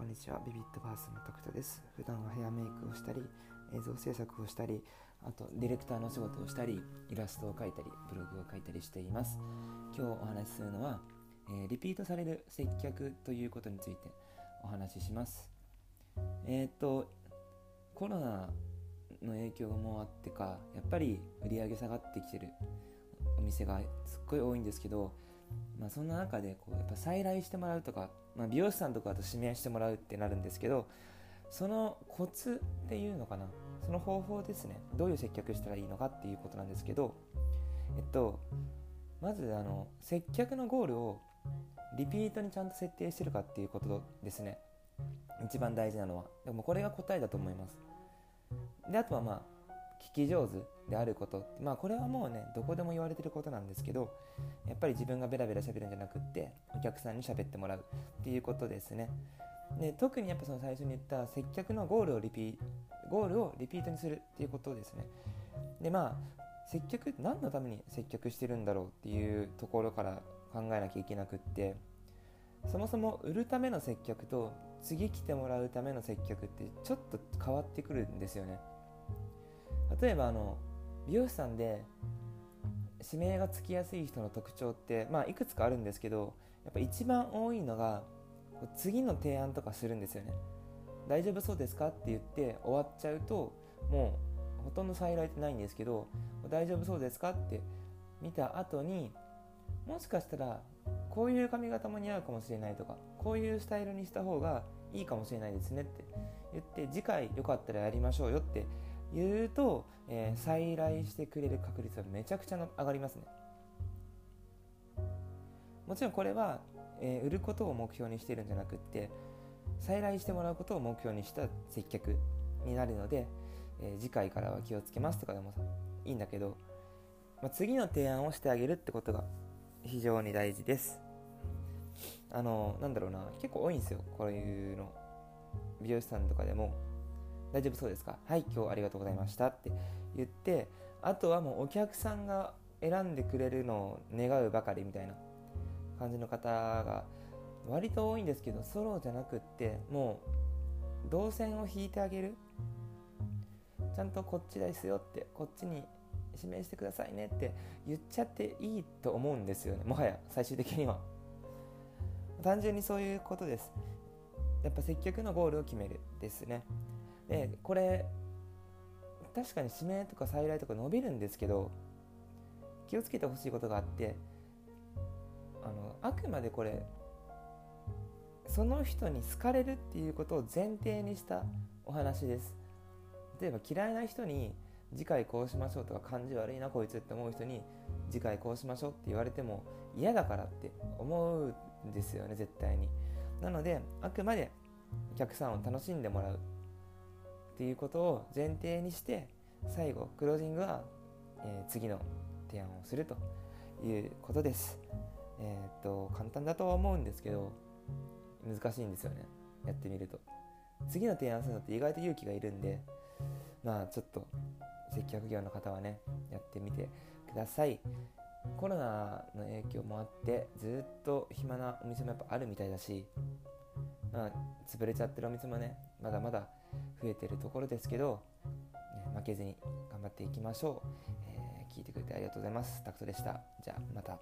こんにちは。ビビットバースのタクトです。普段はヘアメイクをしたり映像制作をしたりあとディレクターの仕事をしたりイラストを描いたりブログを書いたりしています。今日お話しするのは、えー、リピートされる接客ということについてお話しします。えー、っとコロナの影響もあってかやっぱり売り上げ下がってきてるお店がすっごい多いんですけどまあ、そんな中でこうやっぱ再来してもらうとか、まあ、美容師さんとかと指名してもらうってなるんですけどそのコツっていうのかな？その方法ですね。どういう接客したらいいのかっていうことなんですけどえっとまずあの接客のゴールをリピートにちゃんと設定してるかっていうことですね。一番大事なのは。でもこれが答えだと思います。であとはまあ聞き上手であること。まあこれはもうねどこでも言われてることなんですけどやっぱり自分がベラベラ喋るんじゃなくってお客さんに喋ってもらうっていうことですね。で特にやっぱその最初に言った接客のゴールをリピゴールをリピートにするっていうことですね。でまあ接客何のために接客してるんだろうっていうところから考えなきゃいけなくってそもそも売るための接客と次来てもらうための接客ってちょっと変わってくるんですよね。例えばあの美容師さんで指名がつきやすい人の特徴って、まあ、いくつかあるんですけどやっぱ一番多いのが次の提案とかするんですよね。大丈夫そうですかって言って終わっちゃうともうほとんど再来ってないんですけど大丈夫そうですかって見た後にもしかしたらこういう髪型も似合うかもしれないとかこういうスタイルにした方がいいかもしれないですねって言って次回よかったらやりましょうよって言うと、えー、再来してくれる確率はめちゃくちゃ上がりますね。もちろんこれは、えー、売ることを目標にしてるんじゃなくって再来してもらうことを目標にした接客になるので、えー、次回からは気をつけますとかでもいいんだけど、まあ、次の提案をしてあげるってことが非常に大事です。あのなんだろうな結構多いんですよこういうの。美容師さんとかでも大丈夫そうですか？はい今日ありがとうございましたって言ってあとはもうお客さんが選んでくれるのを願うばかりみたいな感じの方が割と多いんですけどソロじゃなくってもう動線を引いてあげる。ちゃんとこっちですよってこっちに指名してくださいねって言っちゃっていいと思うんですよね。もはや最終的には。単純にそういうことです。やっぱ接客のゴールを決めるですね。でこれ確かに指名とか再来とか伸びるんですけど気をつけてほしいことがあってあのあくまでこれその人に好かれるっていうことを前提にしたお話です。例えば嫌いな人に次回こうしましょうとか感じ悪いなこいつって思う人に次回こうしましょうって言われても嫌だからって思うんですよね絶対に。なのであくまでお客さんを楽しんでもらうっていうことを前提にして最後クロージングは、えー、次の提案をするということです。えー、っと簡単だとは思うんですけど難しいんですよねやってみると。次の提案するのって意外と勇気がいるんでまあちょっと接客業の方はねやってみてください。コロナの影響もあってずっと暇なお店もやっぱあるみたいだしまあ潰れちゃってるお店もねまだまだ増えてるところですけど、負けずに頑張っていきましょう、えー、聞いてくれてありがとうございます。タクトでした。じゃあまた。